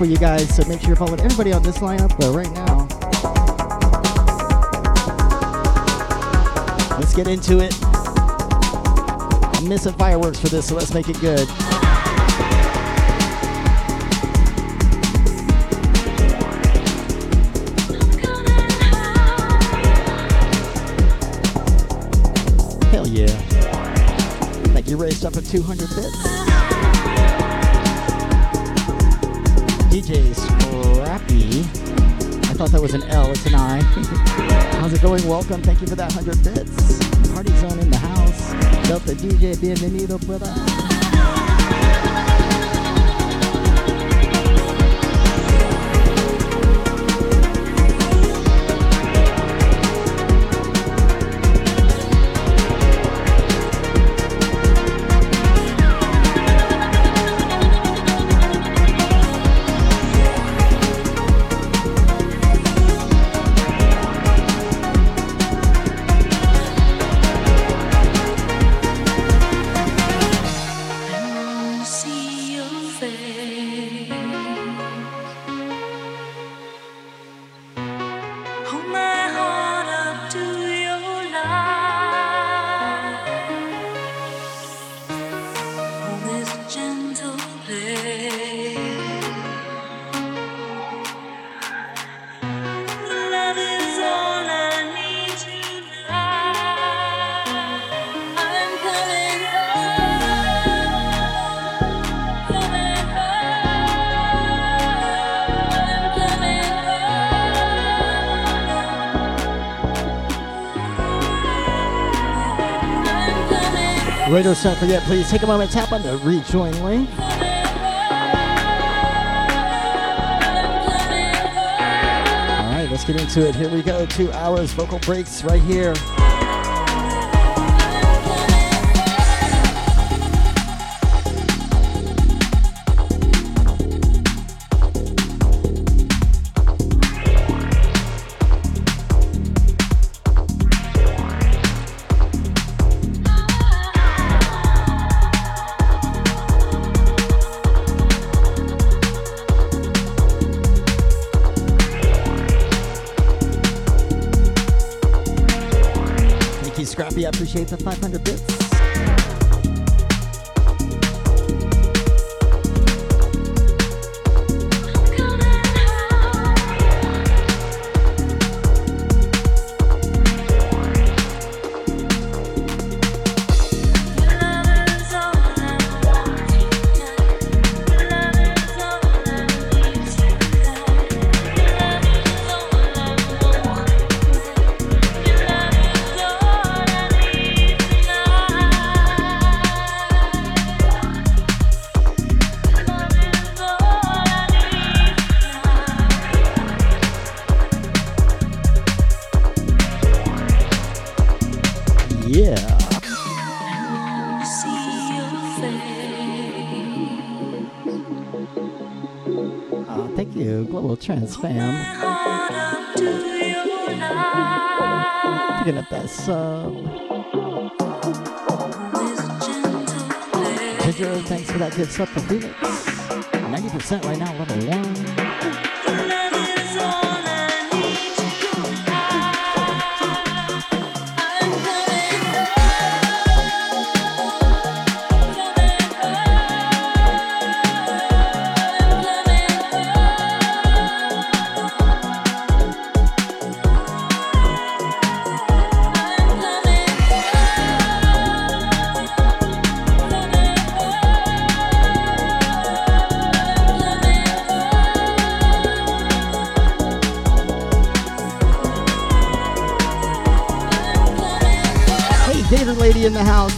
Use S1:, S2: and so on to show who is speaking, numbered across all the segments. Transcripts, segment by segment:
S1: for you guys. So make sure you're following everybody on this lineup but right now. Let's get into it. I'm missing fireworks for this, so let's make it good. Hell yeah. Like you raised up at 200 bits. DJ Scrappy. I thought that was an L, it's an I. How's it going? Welcome. Thank you for that 100 bits. Party zone in the house. Delta DJ, bienvenido, brother. Don't forget, please take a moment, tap on the rejoin link. All right, let's get into it. Here we go. Two hours vocal breaks right here. Appreciate the 500 bits. Trance fam. Picking up that sub. Ginger, thanks for that good sub for Phoenix. 90% right now, level 1.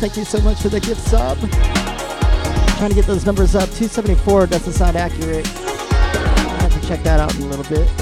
S1: Thank you so much for the gift sub. Trying to get those numbers up. 274 doesn't sound accurate. I have to check that out in a little bit.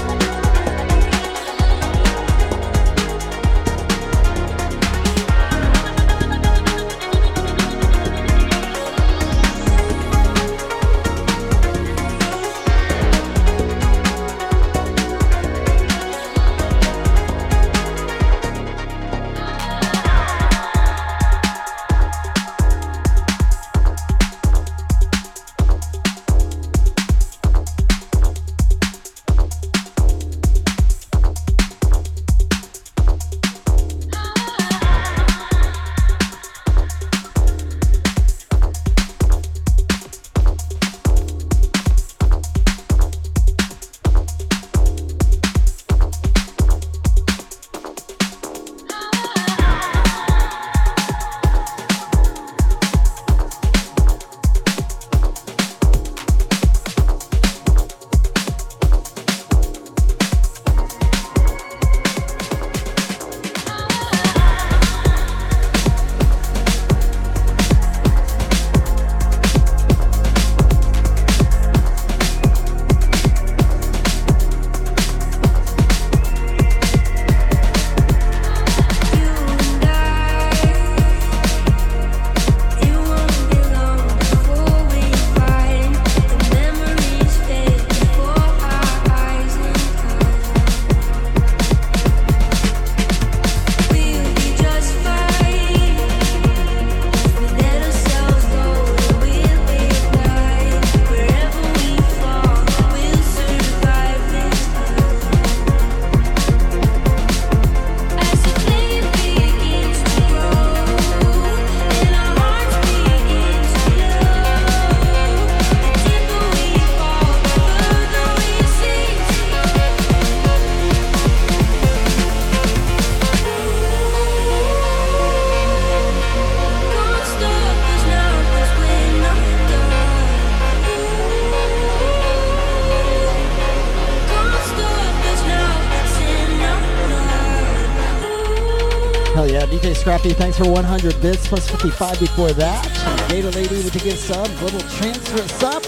S1: DJ Scrappy, thanks for 100 bits plus 55 before that. Gator Lady with the gift sub, Global Transfer sub.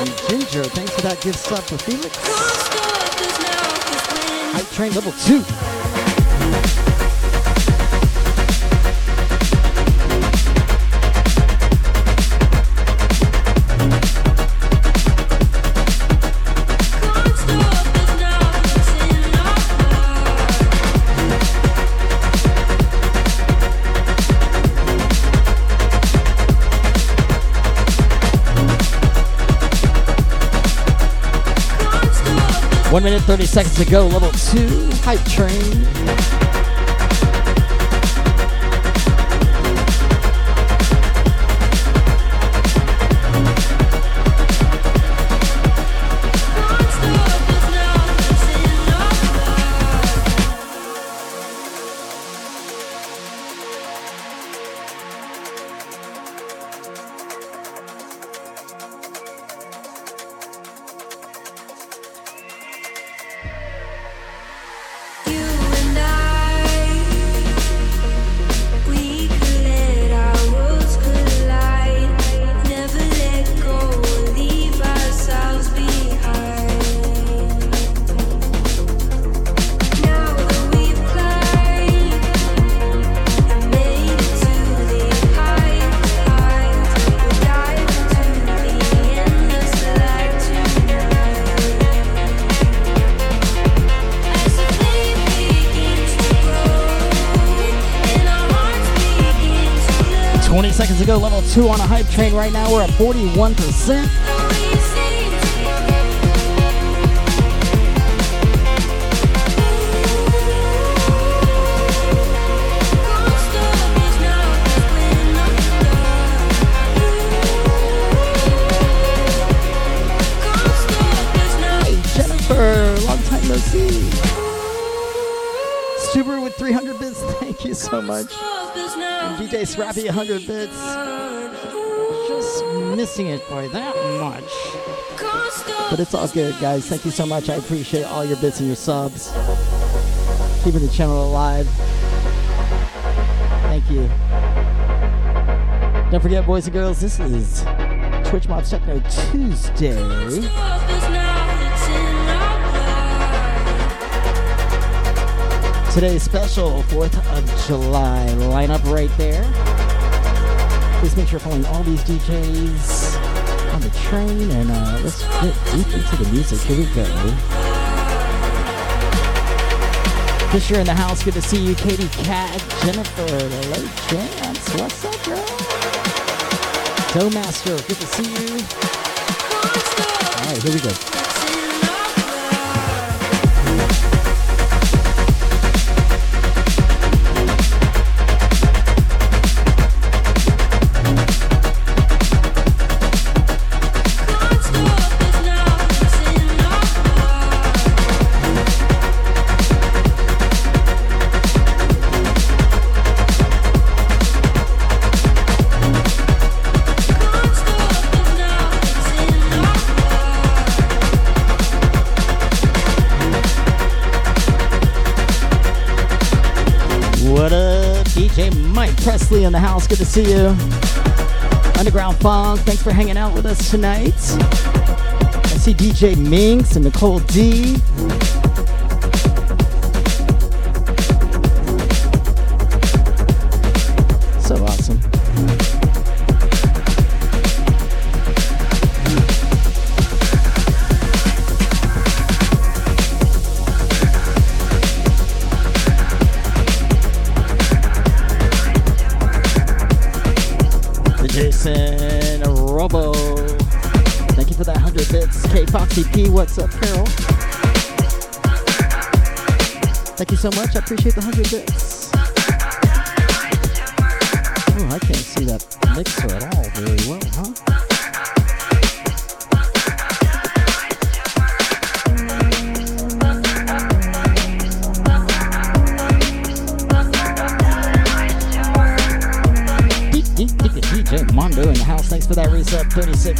S1: And Ginger, thanks for that gift sub for Felix. Hype Train level 2. 1 minute 30 seconds to go. Level 2, Hype Train. Right now. We're at 41%. Hey, Jennifer, long time no see. Subaru with 300 bits, thank you so much. And DJ Scrappy, 100 bits missing it by that much. But it's all good, guys. Thank you so much. I appreciate all your bits and your subs. Keeping the channel alive. Thank you. Don't forget, boys and girls, this is Twitch Mob Techno Tuesday. Today's special 4th of July lineup right there. Please make sure you're following all these DJs on the train, and uh, let's get deep into the music. Here we go. Fisher in the house, good to see you. Katie Cat, Jennifer, the late chance. What's up, girl? Doe Master, good to see you. All right, here we go. Presley in the house. Good to see you. Underground Funk, thanks for hanging out with us tonight. I see DJ Minx and Nicole D. What's up, Carol? Thank you so much. I appreciate the 100 bits. Oh, I can't see that mixer at all very well, huh? DJ Mondo in the house. Thanks for that reset. 36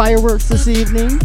S1: fireworks this evening?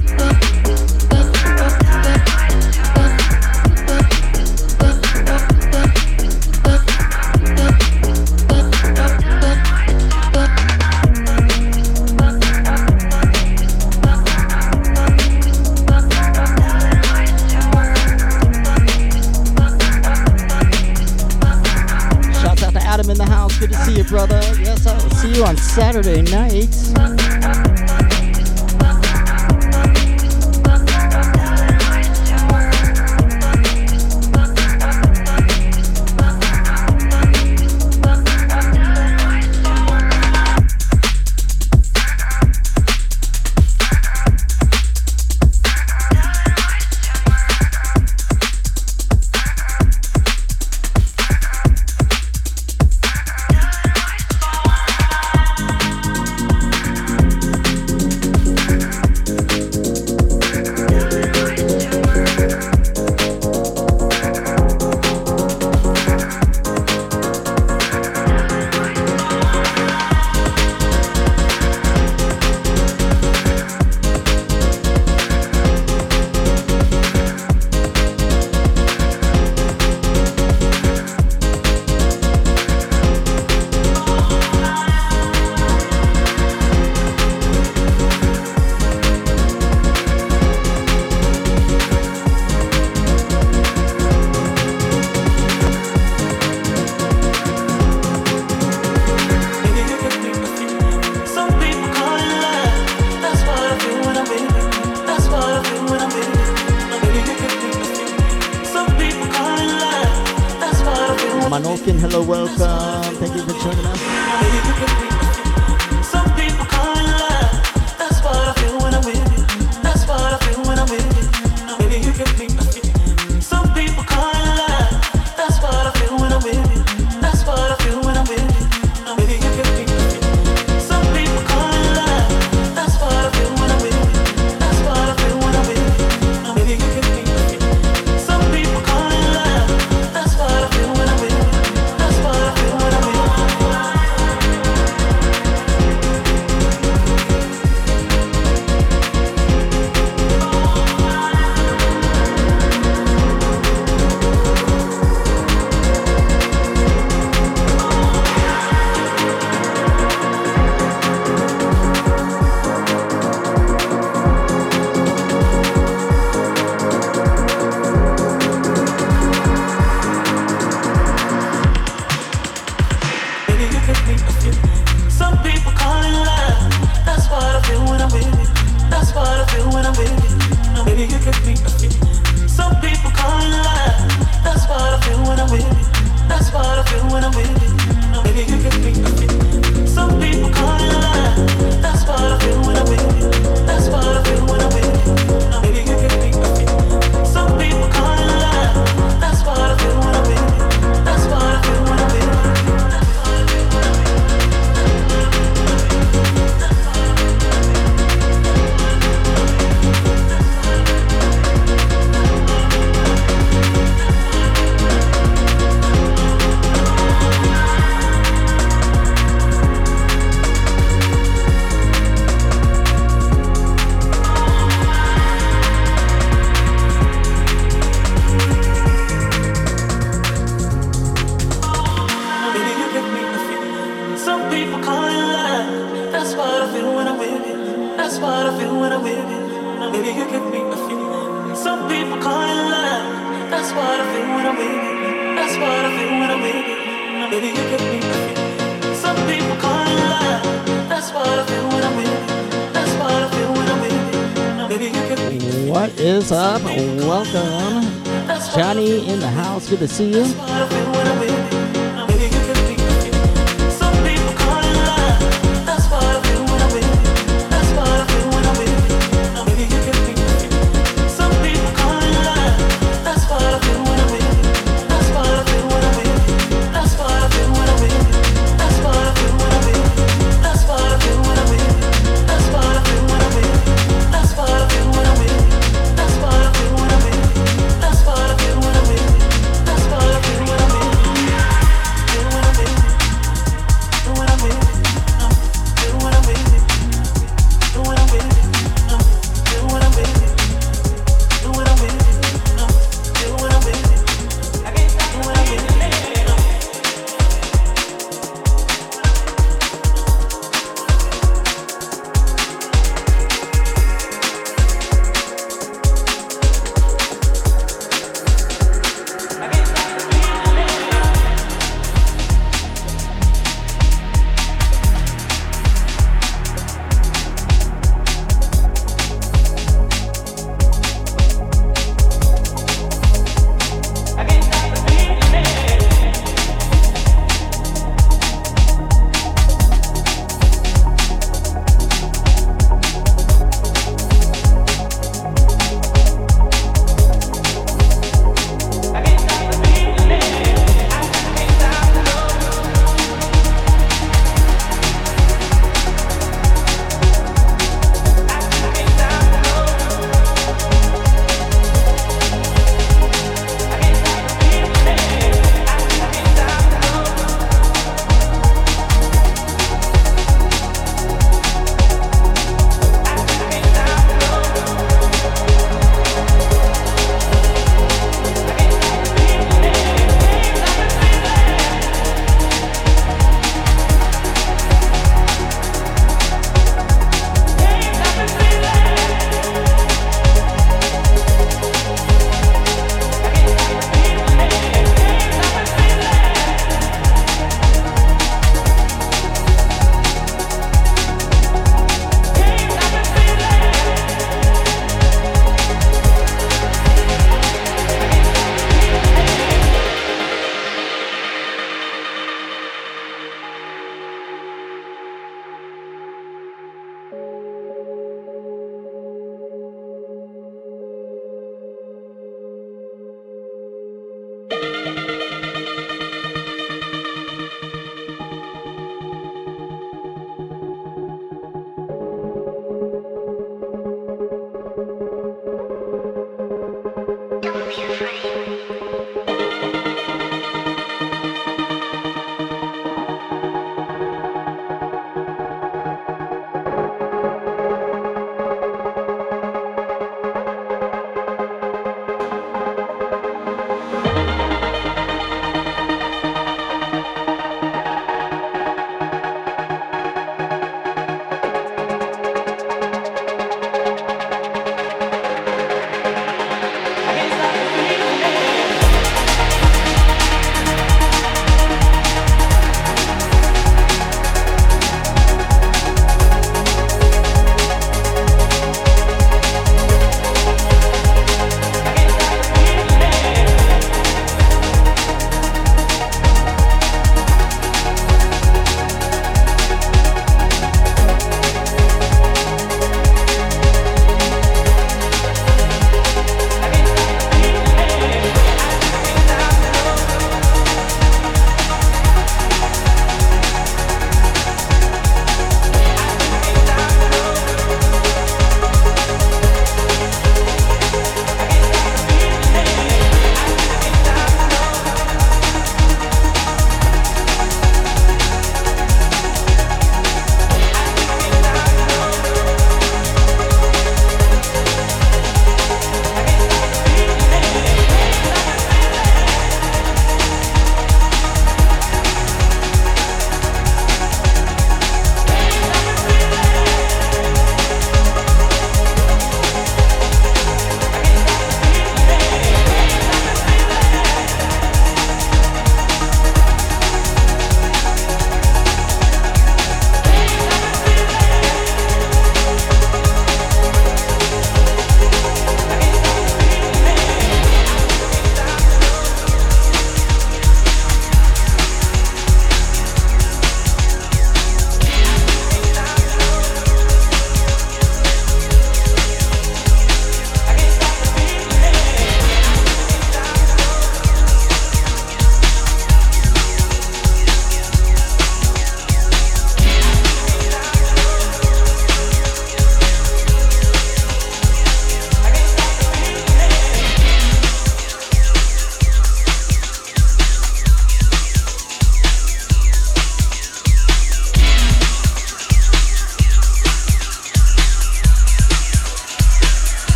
S1: See you.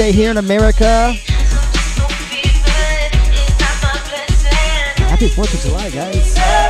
S2: It's Independence Day here in America. Happy 4th of July, guys.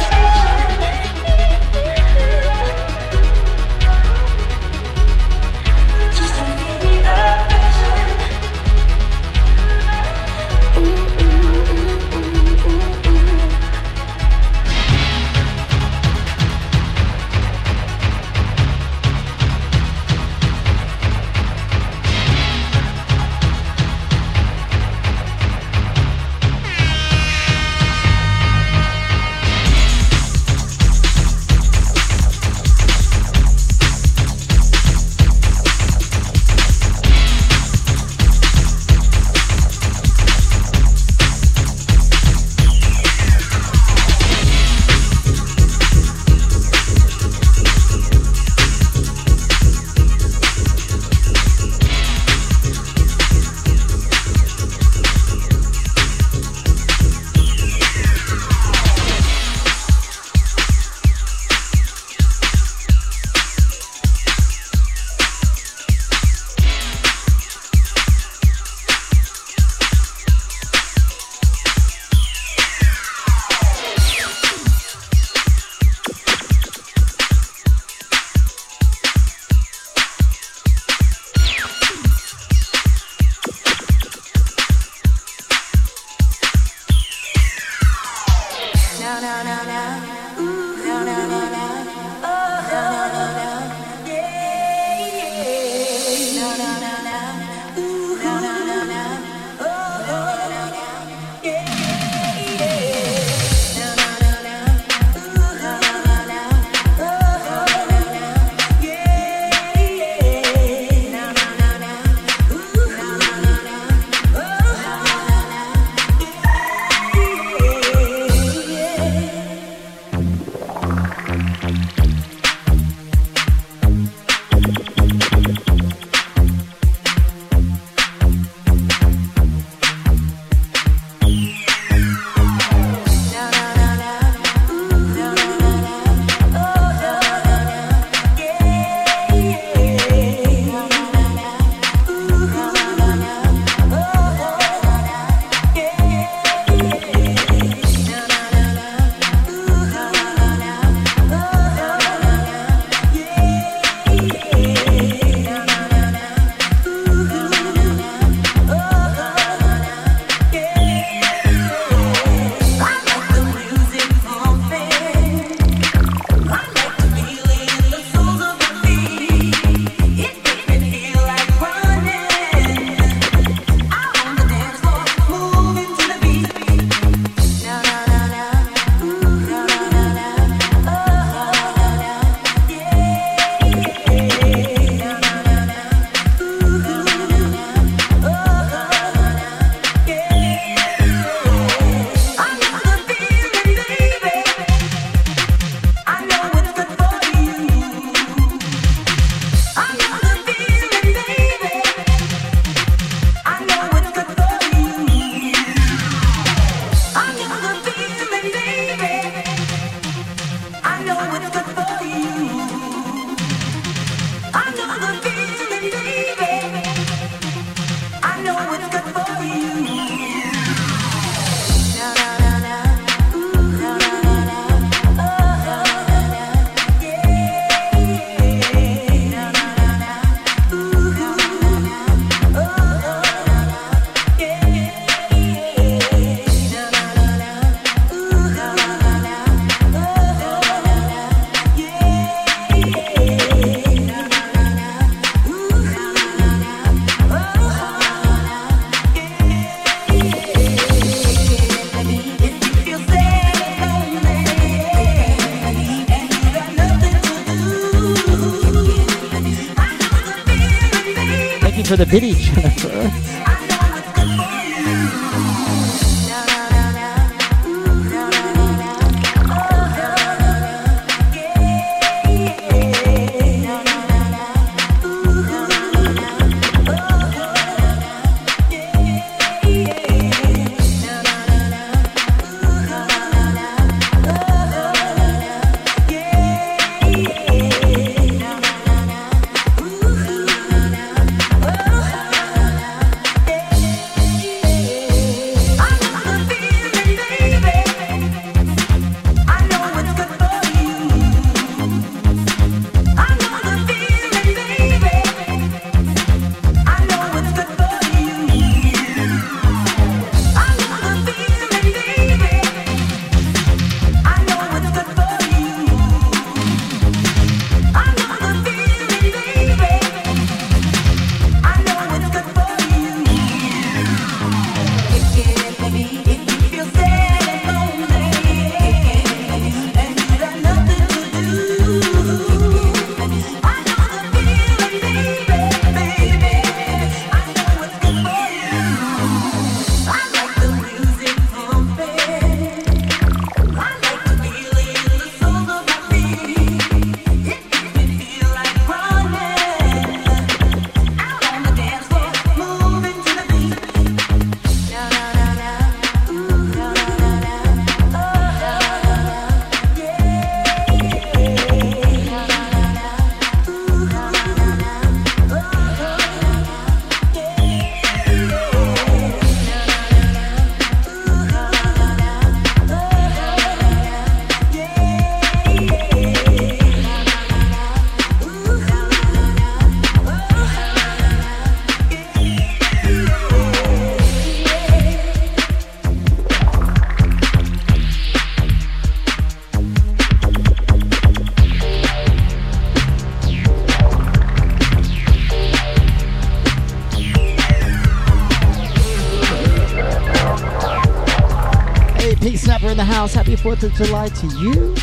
S1: 4th of July to you.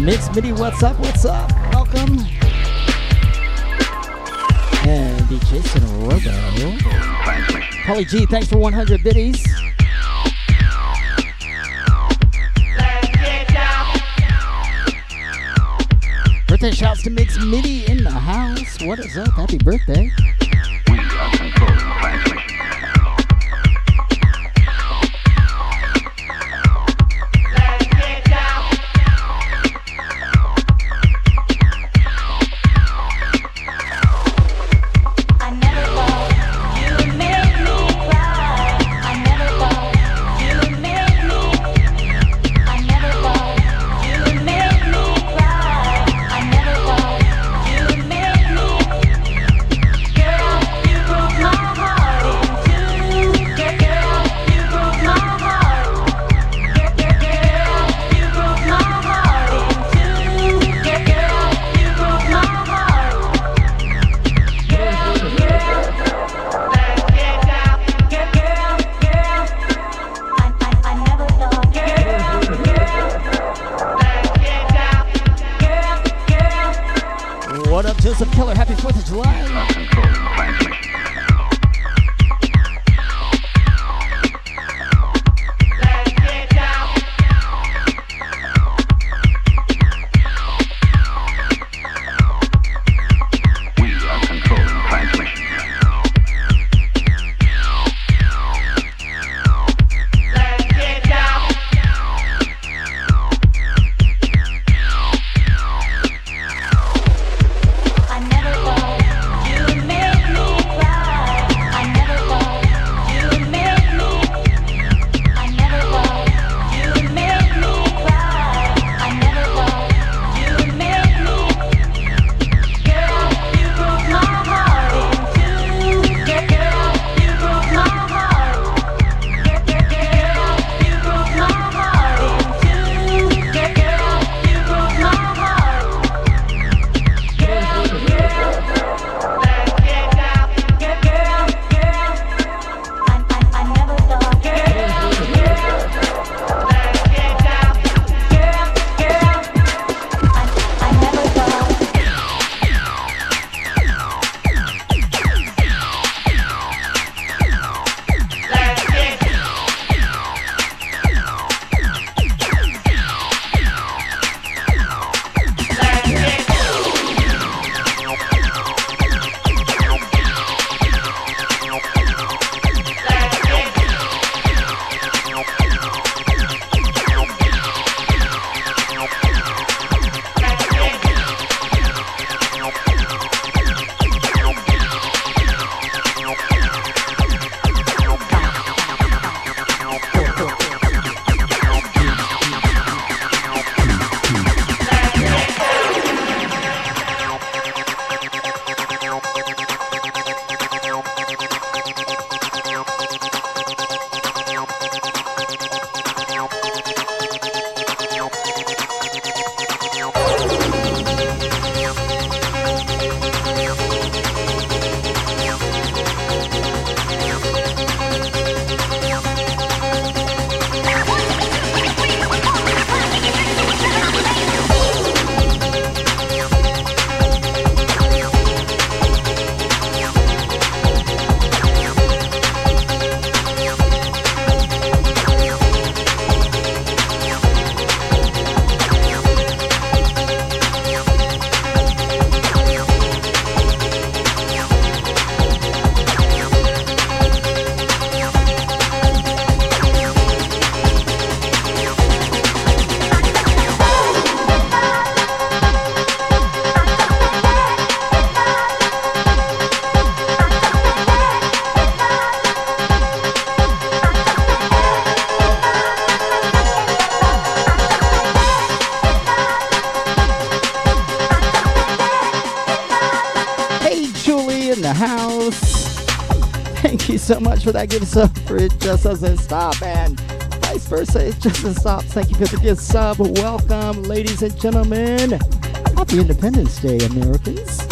S1: Mix MIDI, what's up? What's up? Welcome. And DJ Robo. Polly G, thanks for 100 biddies. Birthday shouts to Mix MIDI in the house. What is up? Happy birthday. For It Just Doesn't Stop and vice versa. It just doesn't stop. Thank you for the gift sub. Welcome, ladies and gentlemen. Happy Independence Day, Americans.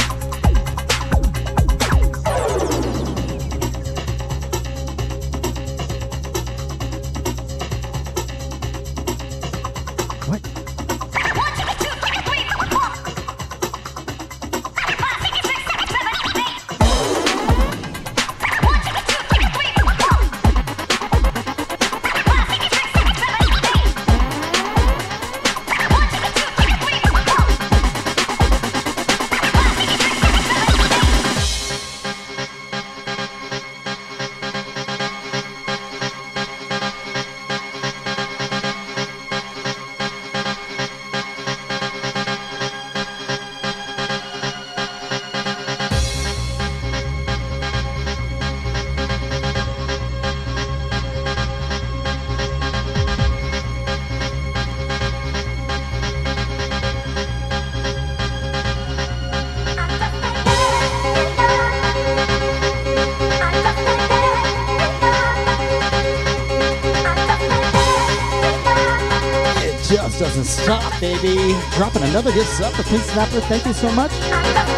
S1: Doesn't stop, baby. Dropping another good sub for Pink Snapper. Thank you so much.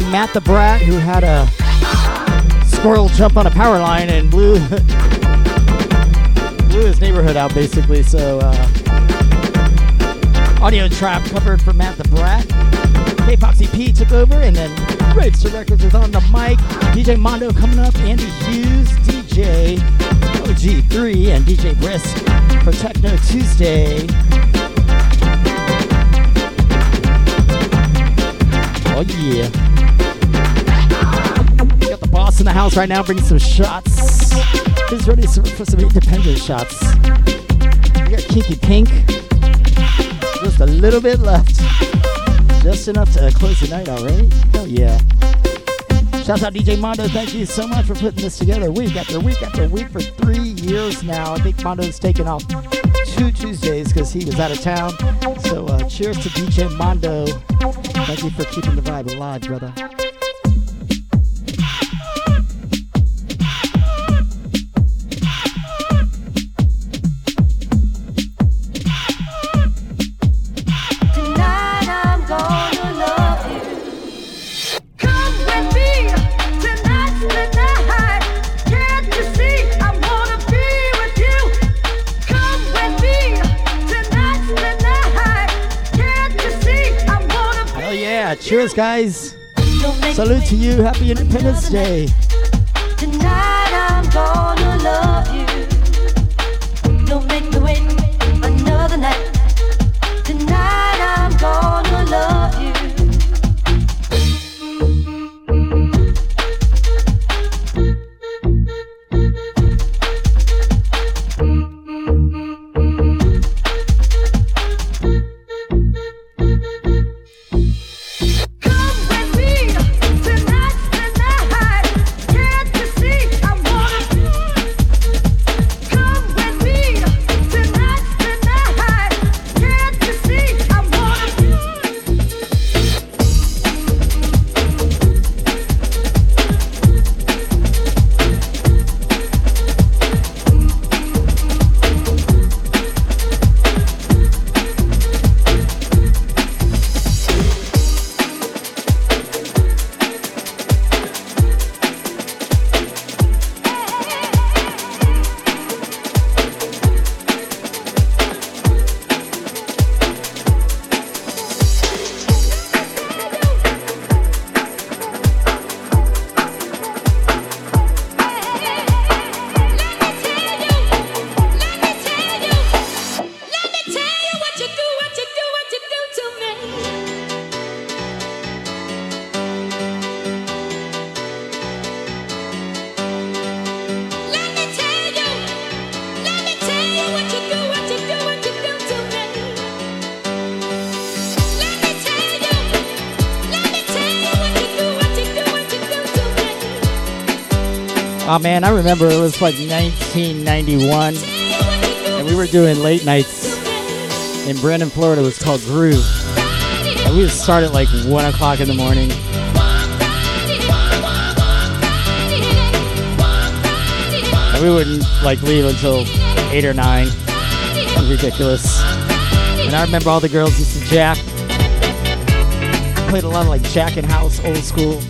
S1: Matt the Brat, who had a squirrel jump on a power line and blew blew his neighborhood out, basically. So, uh, audio trap covered for Matt the Brat. K Foxy P took over, and then Ravester Records was on the mic. DJ Mondo coming up, Andy Hughes, DJ DJ OG3 and DJ Brisk for Techno Tuesday. Oh yeah. Got in the house right now bringing some shots. He's ready for some independent shots. We got Kinky Pink. Just a little bit left. Just enough to close the night already. Hell yeah. Shouts out DJ Mondo. Thank you so much for putting this together week after week after week for three years now. I think Mondo's taken off two Tuesdays because he was out of town. So uh, cheers to DJ Mondo. Thank you for keeping the vibe alive, brother. Guys. Salute to you. Happy Independence Day. Man, I remember it was like 1991, and we were doing late nights in Brandon, Florida. It was called Groove, and we would start at like one o'clock in the morning. And we wouldn't like leave until eight or nine. Ridiculous. And I remember all the girls used to jack. Played a lot of like Jack and House, old school.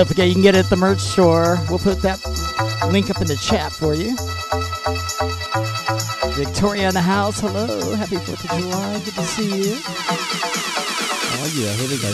S1: Don't forget, you can get it at the merch store. We'll put that link up in the chat for you. Victoria in the house. Hello. Happy 4th of July. Good to see you. Oh, yeah. Here we go,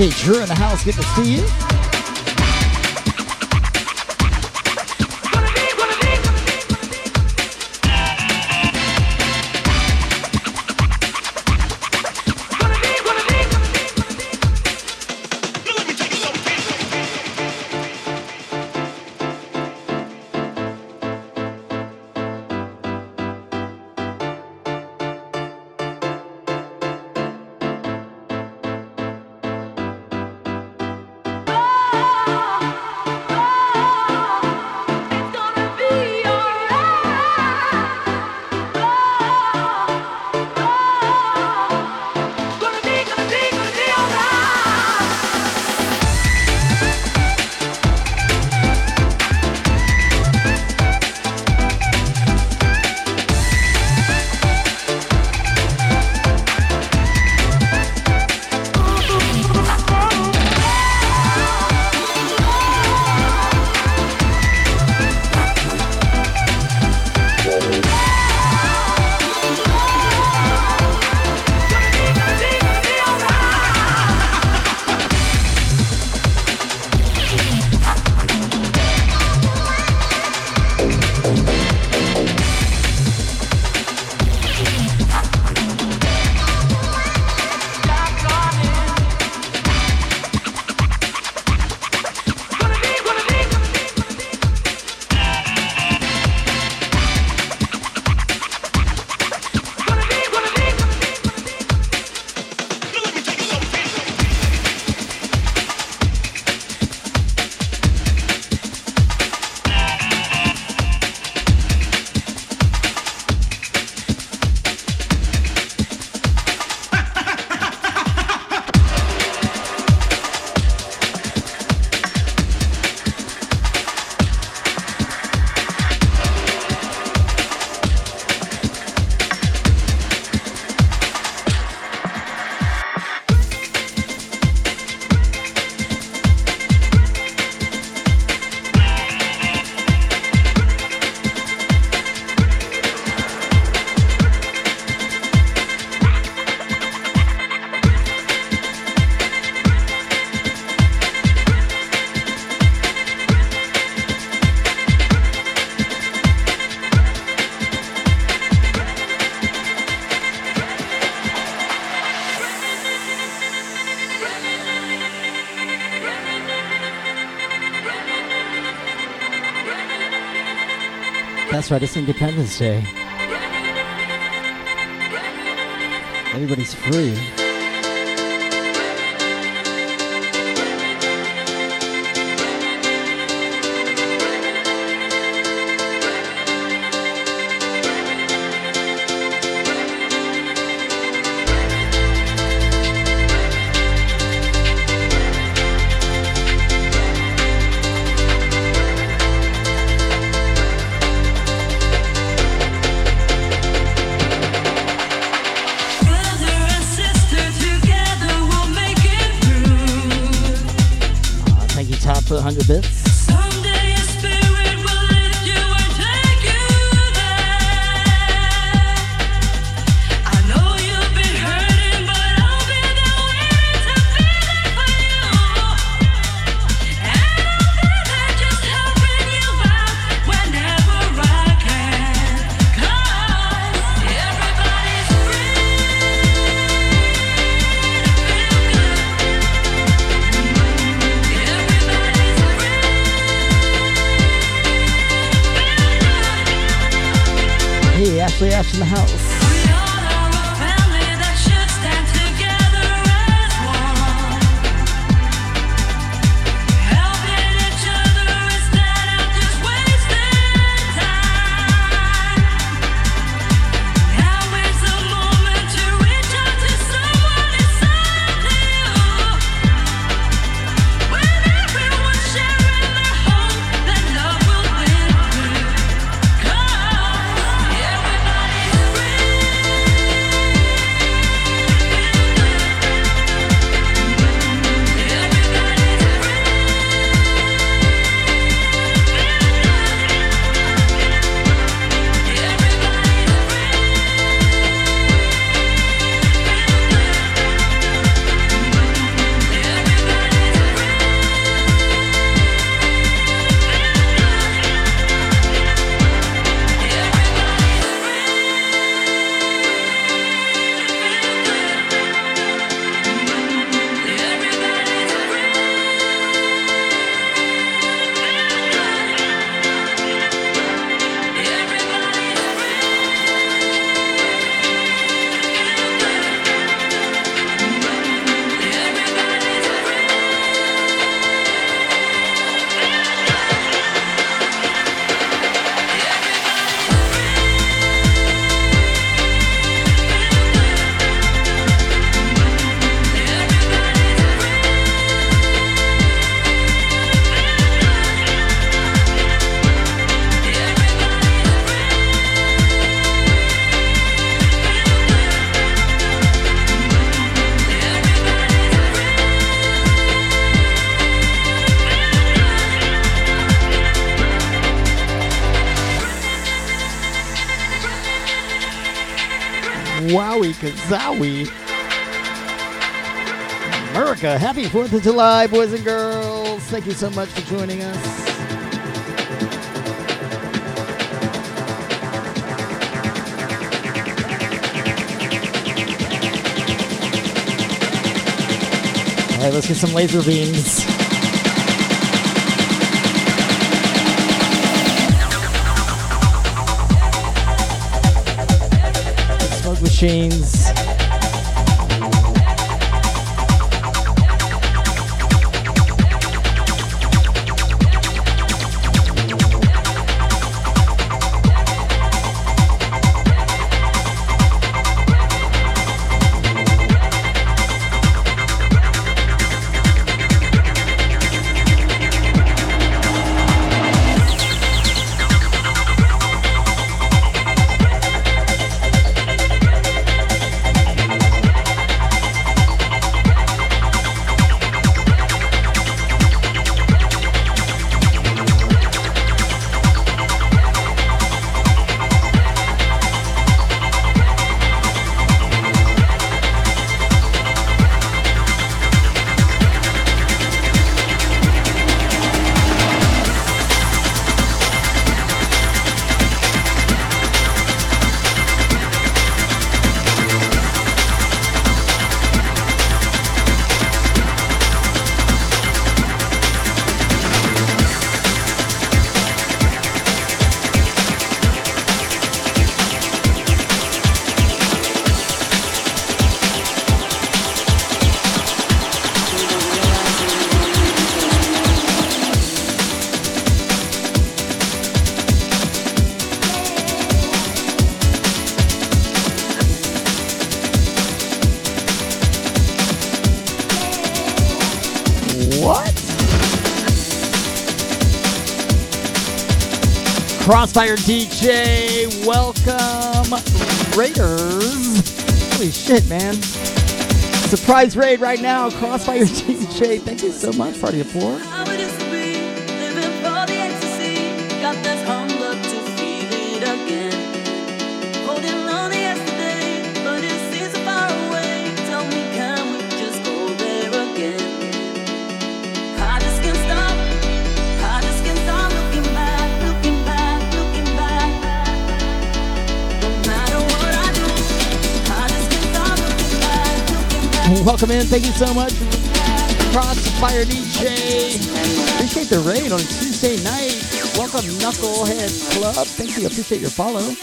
S3: DJ Drew in the house, good to see you. That's right, it's Independence Day. Everybody's free. Kazowie. America, happy 4th of July, boys and girls. Thank you so much for joining us. All right, let's get some laser beams. Smoke machines. Crossfire DJ, welcome Raiders. Holy shit, man. Surprise raid right now, Crossfire DJ. Thank you so much, Party of Four. Welcome in. Thank you so much. Crossfire DJ. Appreciate the raid on Tuesday night. Welcome, Knucklehead Club. Thank you. Appreciate your follow.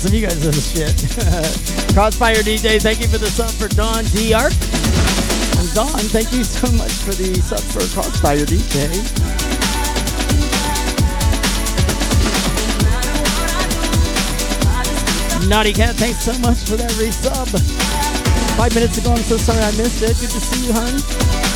S1: Awesome. You guys are the shit. Crossfire DJ, thank you for the sub for Don D Arc. And Don, thank you so much for the sub for Crossfire DJ. Naughty Cat, thanks so much for that resub. Five minutes ago, I'm so sorry I missed it. Good to see you, hon.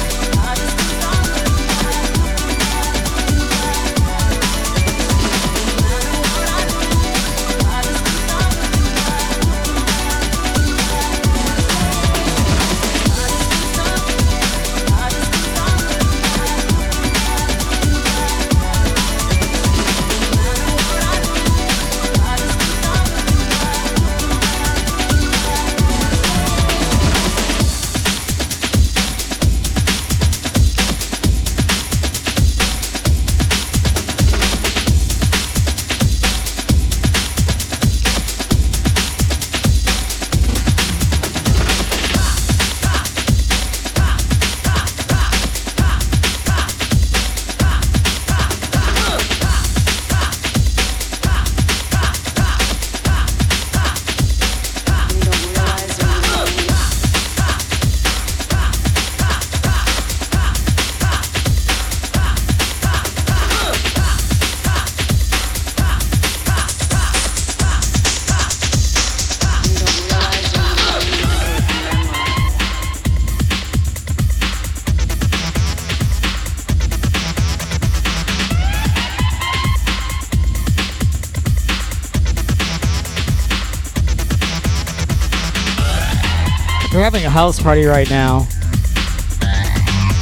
S1: Having a house party right now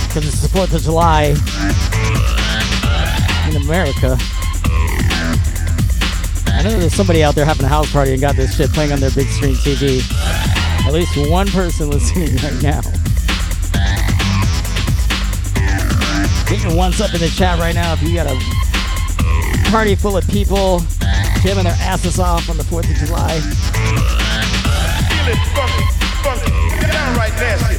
S1: because it's the 4th of July in America. I know there's somebody out there having a house party and got this shit playing on their big screen TV. At least one person listening right now. Get your ones up in the chat right now if you got a party full of people jamming their asses off on the 4th of July nasty.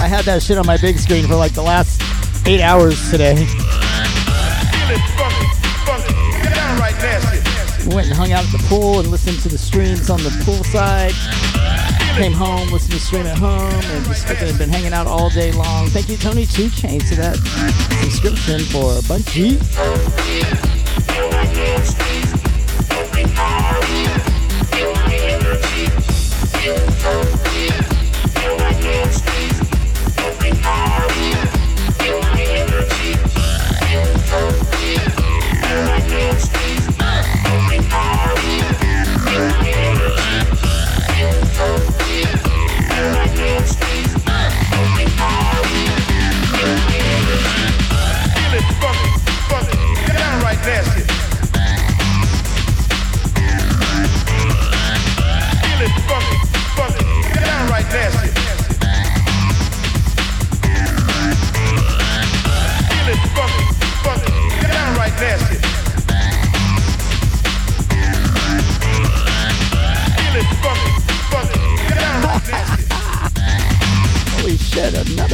S1: I had that shit on my big screen for like the last eight hours today. Went and hung out at the pool and listened to the streams on the pool side. Came home, listened to the stream at home, and just freaking been hanging out all day long. Thank you, Tony Two Chains, for that subscription for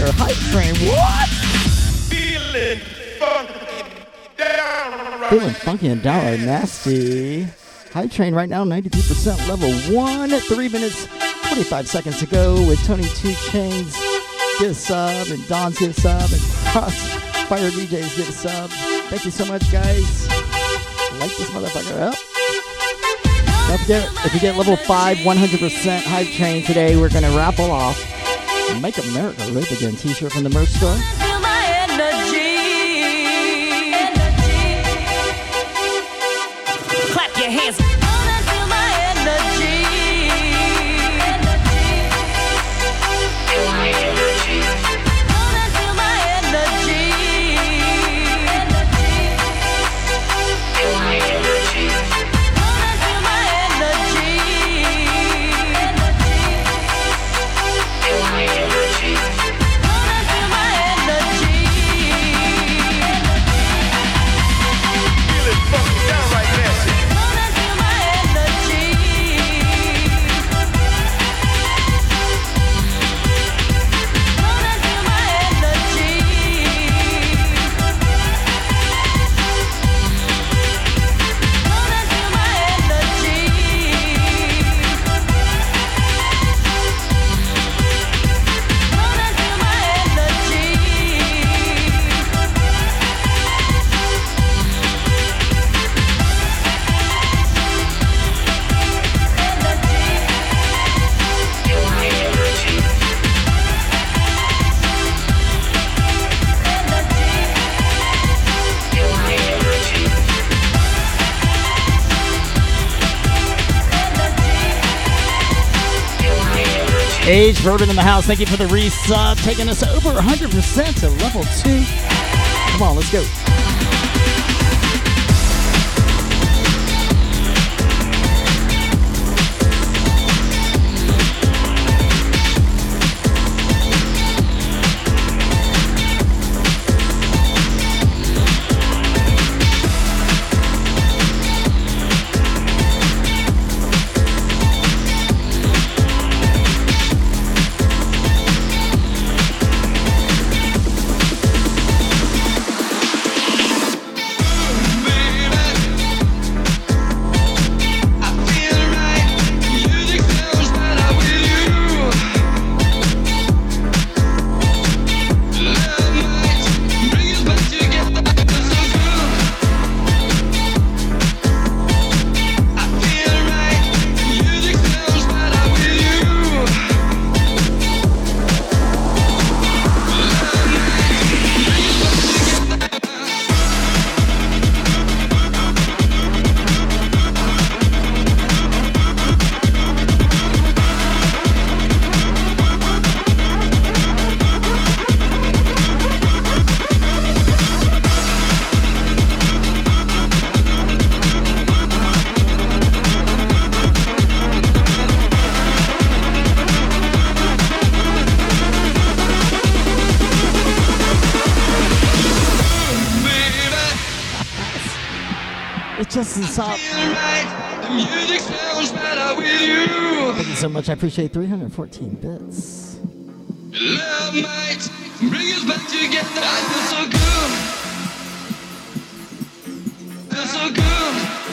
S1: a Bungie. funky and downright nasty. Hype Train right now, 92% level one. Three minutes, 25 seconds to go with Tony Two Chains. Get a sub, and Don's get a sub, and Crossfire DJs get a sub. Thank you so much, guys. Light this motherfucker up. Don't forget, if you get level 5, 100% Hype Train today, we're going to raffle off Make America Great Again t-shirt from the merch store. Energy. Energy. Clap your hands.
S4: Age Bourbon in the house. Thank you for the resub, taking us over 100% to level two. Come on, let's go. Thank you so much. I appreciate 314 bits. Love might bring us back together. I feel so good. Feel so good.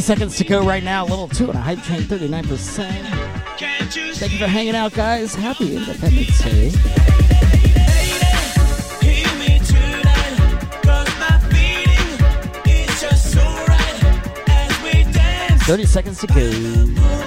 S4: Seconds to go right now. Level two on a hype train, 39%. Thank you for hanging out, guys. Happy Independence Day. Thirty seconds to go.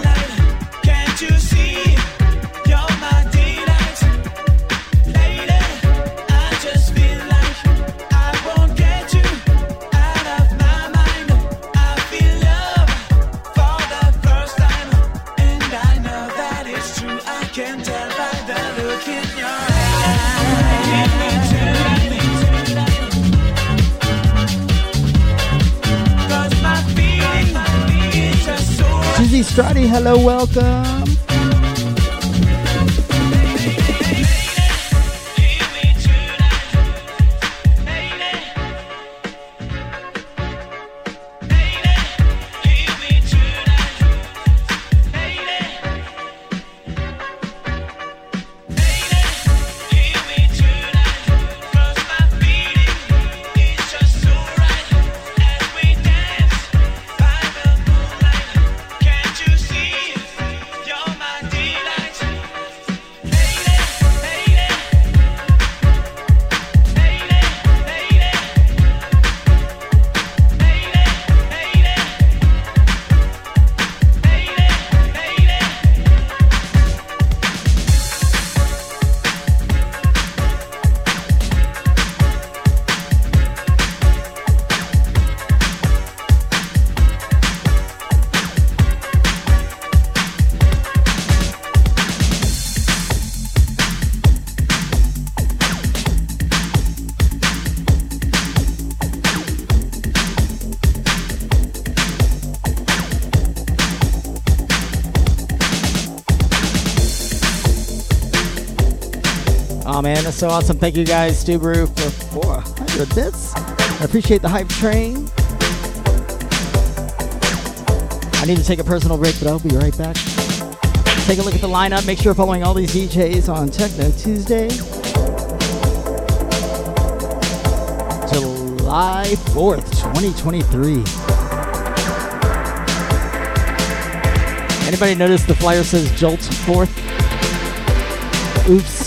S4: Hello, welcome.
S1: Man, that's so awesome. Thank you guys, Stu Brew, for 400 bits. I appreciate the hype train. I need to take a personal break, but I'll be right back. Take a look at the lineup. Make sure you're following all these DJs on Techno Tuesday. July 4th, 2023. Anybody notice the flyer says Jolt 4th? Oops.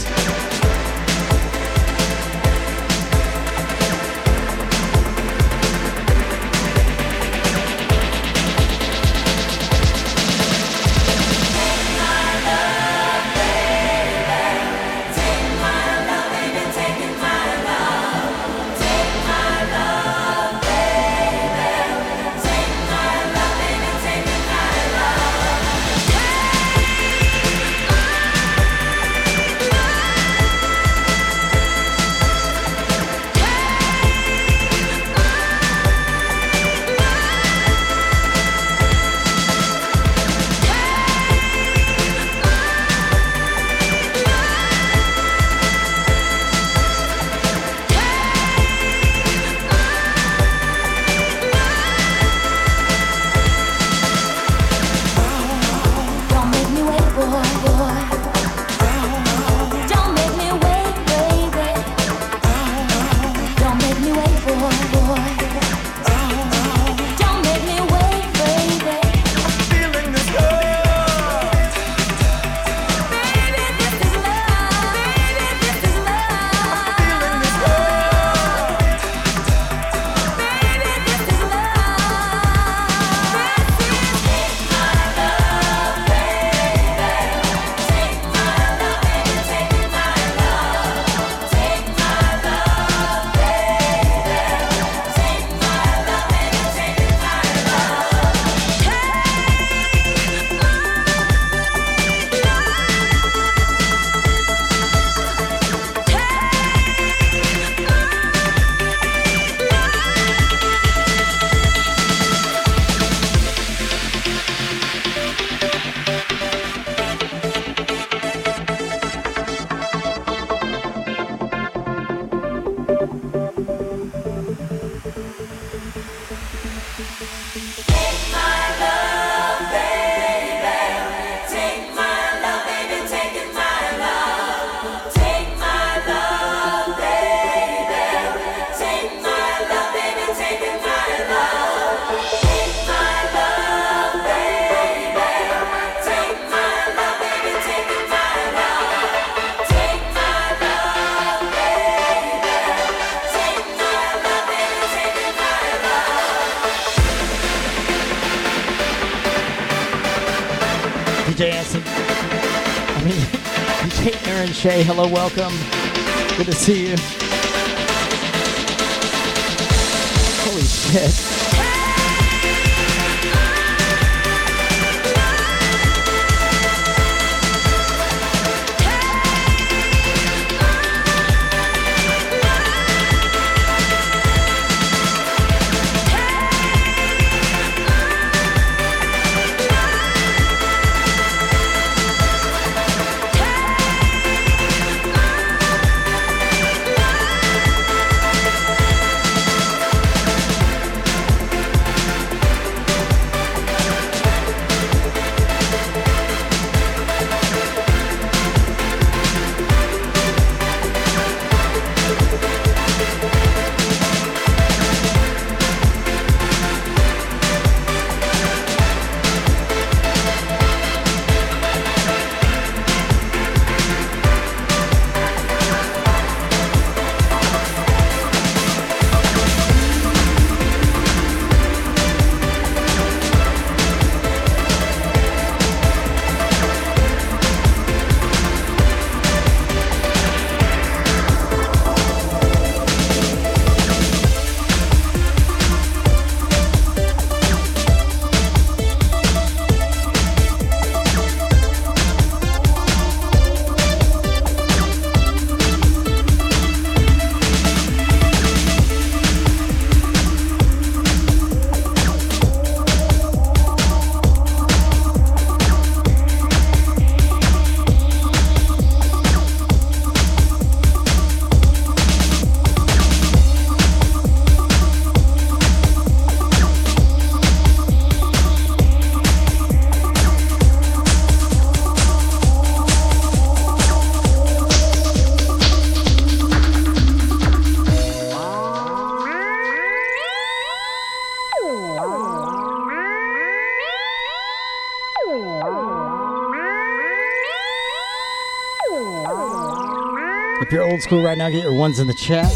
S5: Old school right now, get your ones in the chat.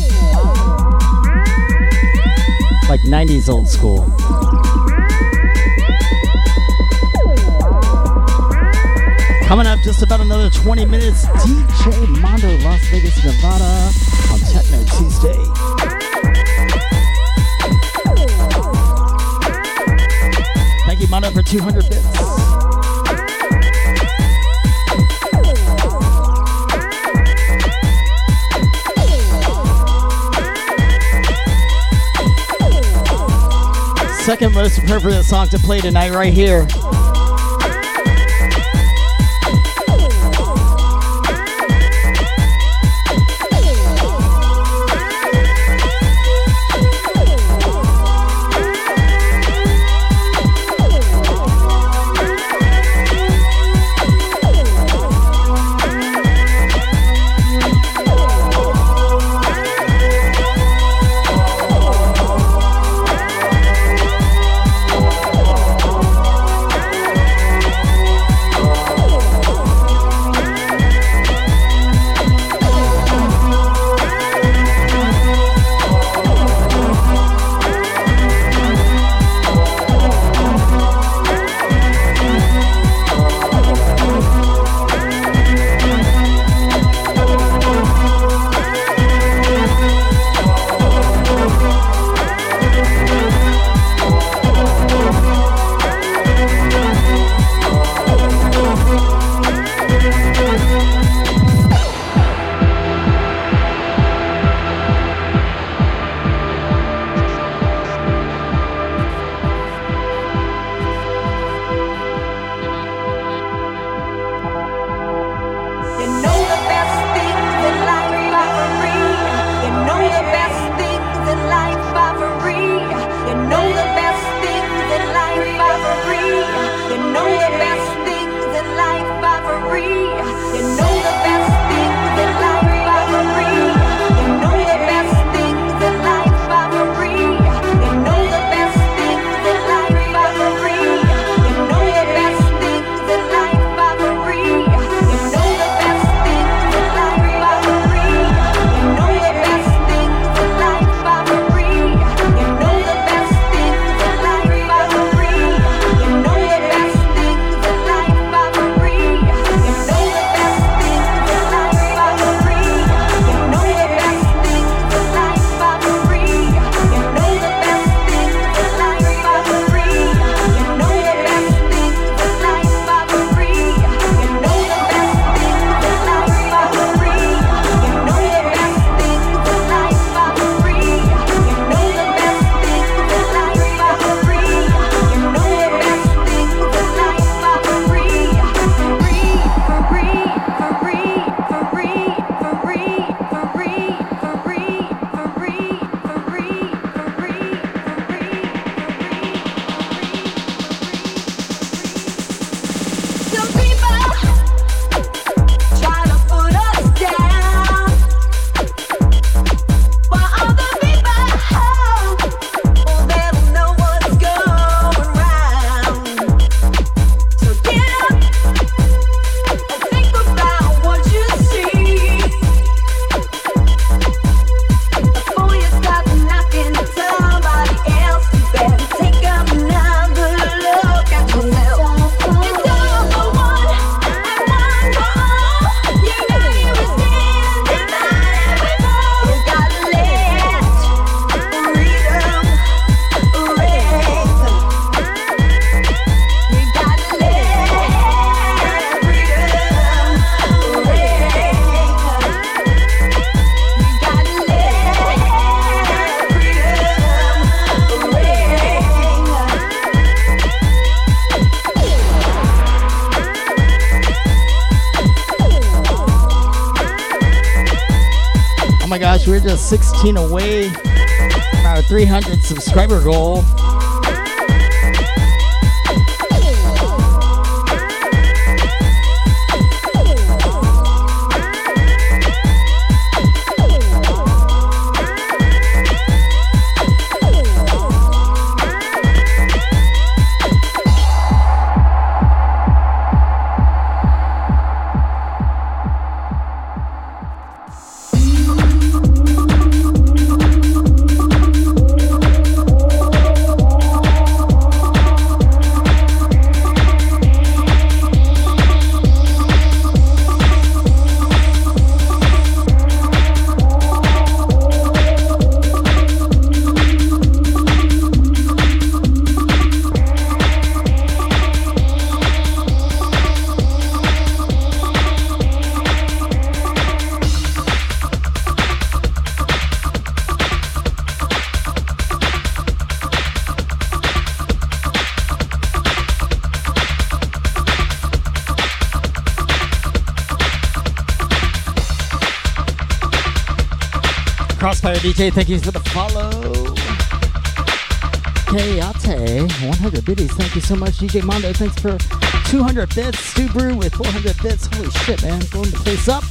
S5: Like 90s old school. Coming up just about another 20 minutes, DJ Mondo, Las Vegas, Nevada on Techno Tuesday. Thank you, Mondo, for 200 bits. Second most appropriate song to play tonight, right here. We're just 16 away from our 300 subscriber goal.
S1: DJ, thank you for the follow. Kayate, 100 biddies, thank you so much. DJ Mondo, thanks for 200 bits. Stu Brew with 400 bits. Holy shit, man, blowing the place up.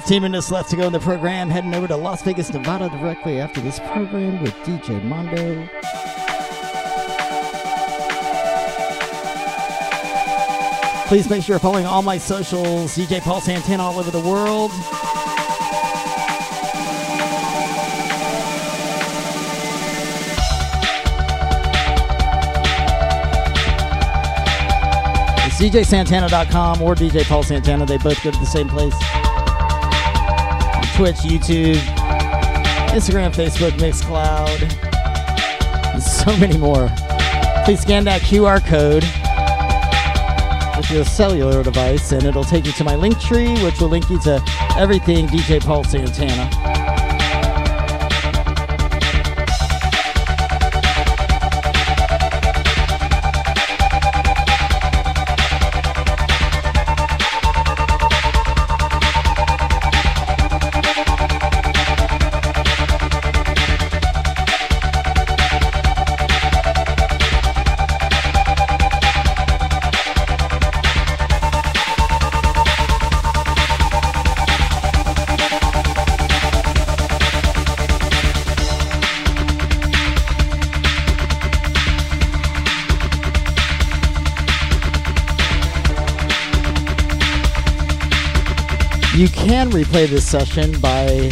S1: 15 minutes left to go in the program. Heading over to Las Vegas, Nevada directly after this program with DJ Mondo. Please make sure you're following all my socials. DJ Paul Santana all over the world. It's DJSantana.com or DJ Paul Santana. They both go to the same place. Twitch, YouTube, Instagram, Facebook, Mixcloud, and so many more. Please scan that QR code with your cellular device, and it'll take you to my link tree, which will link you to everything DJ Paul Santana. Can replay this session by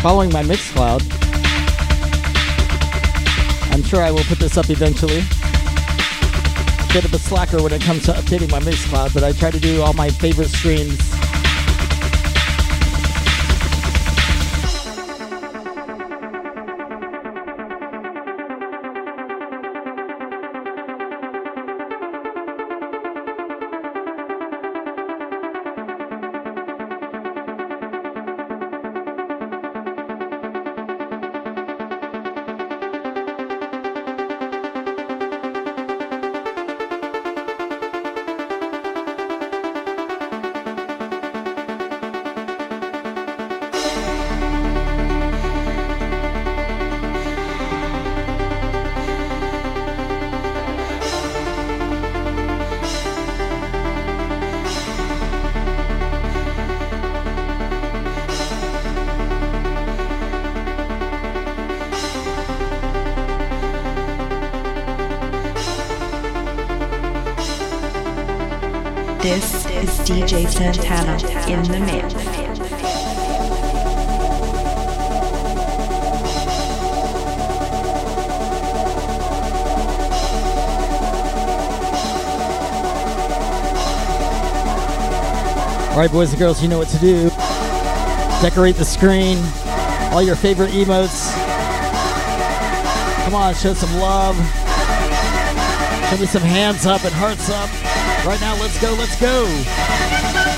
S1: following my Mixcloud. I'm sure I will put this up eventually. Bit of a slacker when it comes to updating my Mixcloud, but I try to do all my favorite streams. All right, boys and girls, you know what to do. Decorate the screen, all your favorite emotes. Come on, show some love. Show me some hands up and hearts up. Right now, let's go, let's go.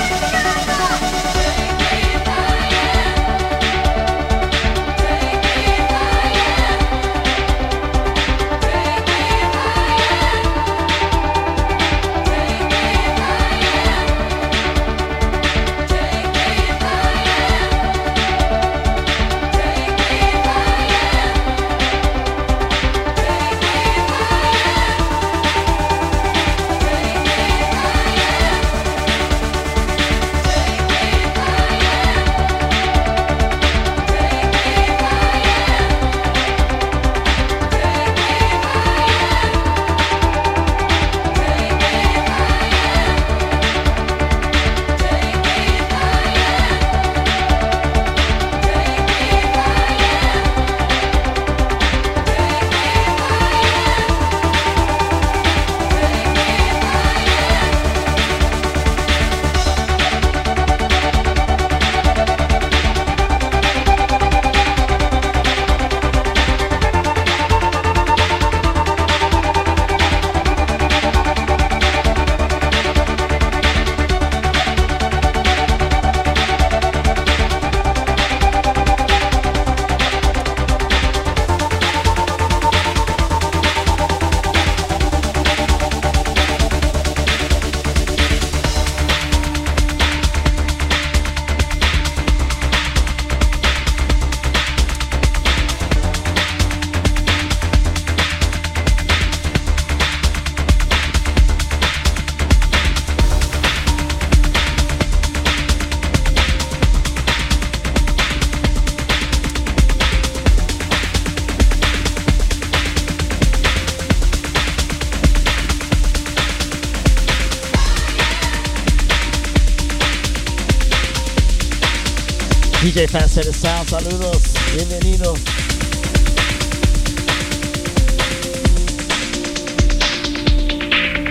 S1: Of Sound, saludos, bienvenido.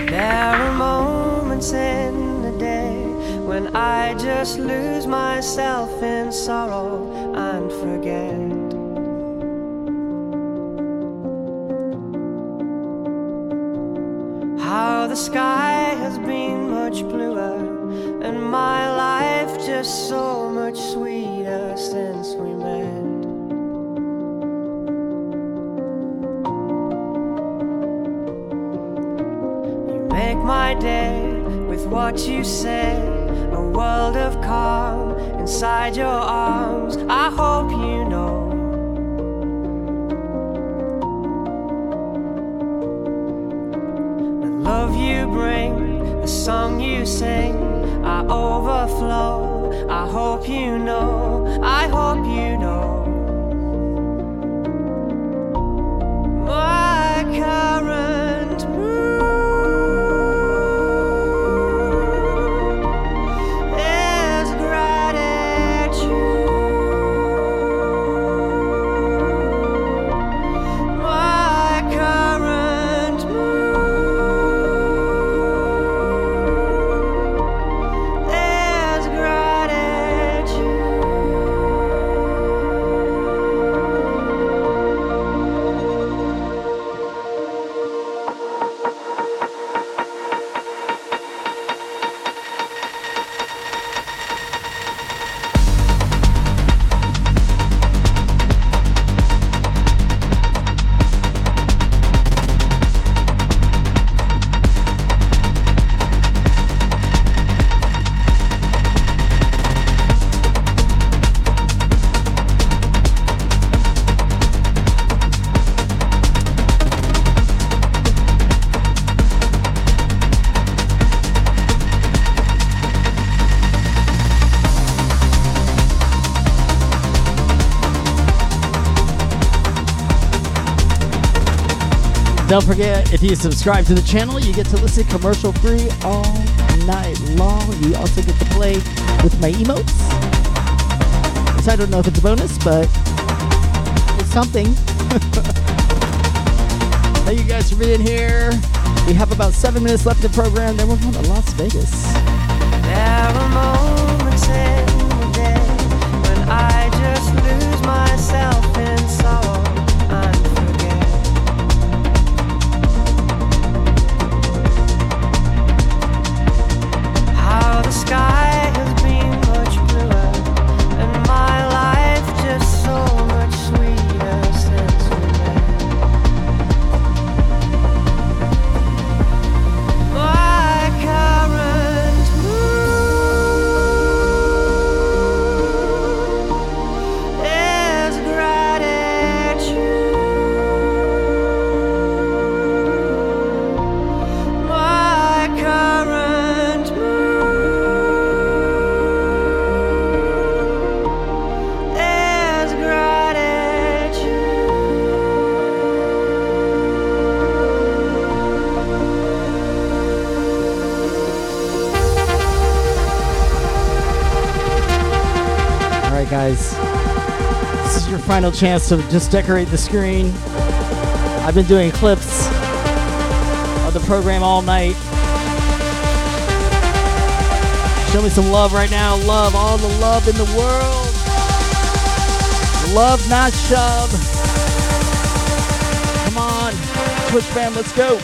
S6: There are moments in the day when I just lose myself in sorrow what you say,
S1: Don't forget, if you subscribe to the channel, you get to listen commercial free all night long. You also get to play with my emotes. So I don't know if it's a bonus, but it's something. Thank you guys for being here. We have about seven minutes left of the program, then we're going to Las Vegas. Final chance to just decorate the screen. I've been doing clips of the program all night. Show me some love right now. Love, all the love in the world. Love, not shove. Come on, Twitch fam, let's go.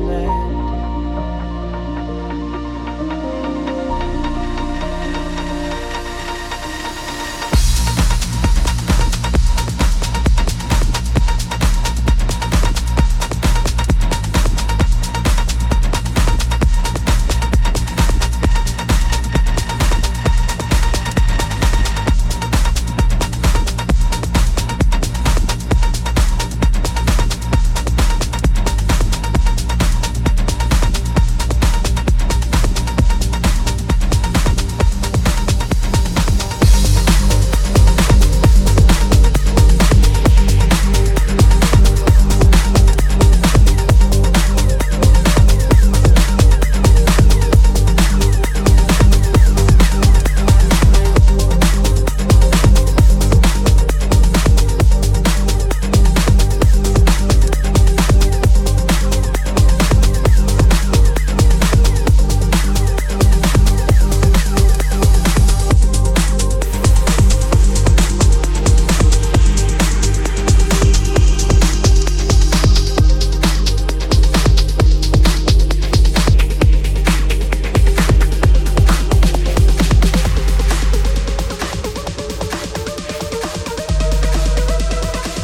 S6: We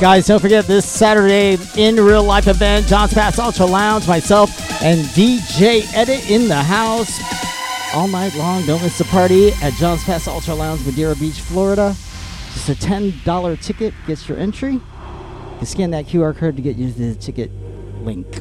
S2: Guys, don't forget this Saturday in real life event, John's Pass Ultra Lounge, myself and DJ Edit in the house. All night long, don't miss the party at John's Pass Ultra Lounge, Madeira Beach, Florida. Just a $10 ticket gets your entry. You scan that QR code to get you the ticket link.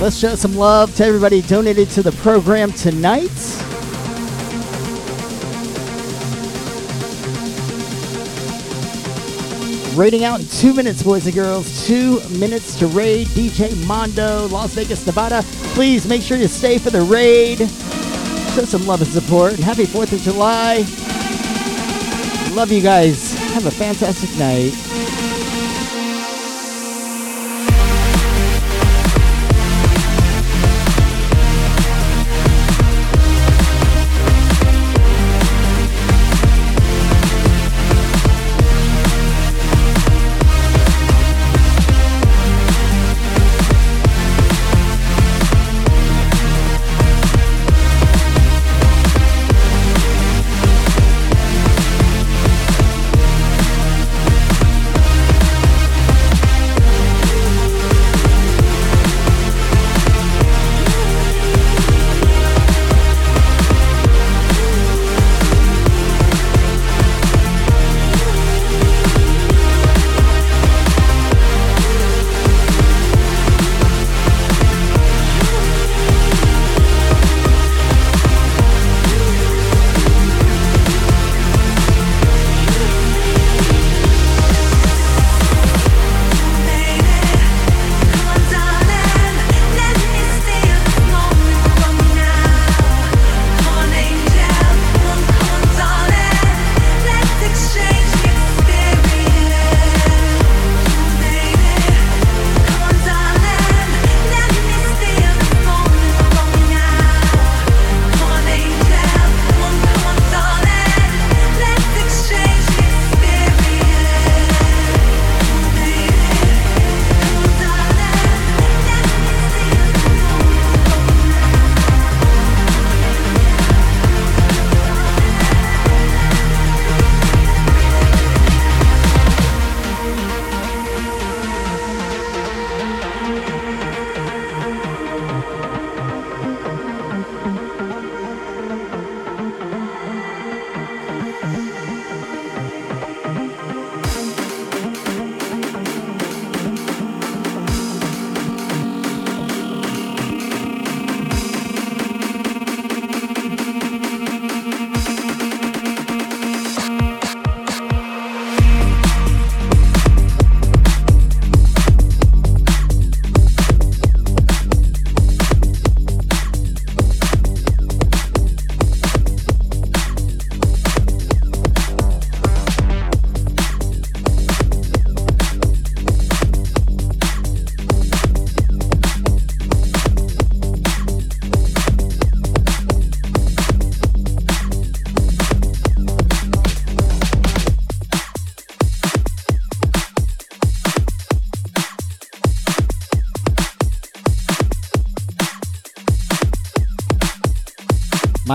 S2: Let's show some love to everybody donated to the program tonight. Raiding out in two minutes, boys and girls. Two minutes to raid DJ Mondo, Las Vegas, Nevada. Please make sure you stay for the raid. Show some love and support. Happy 4th of July. Love you guys. Have a fantastic night.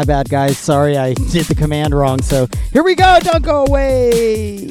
S1: Bad, guys. Sorry, I did the command wrong. So here we go. Don't go away.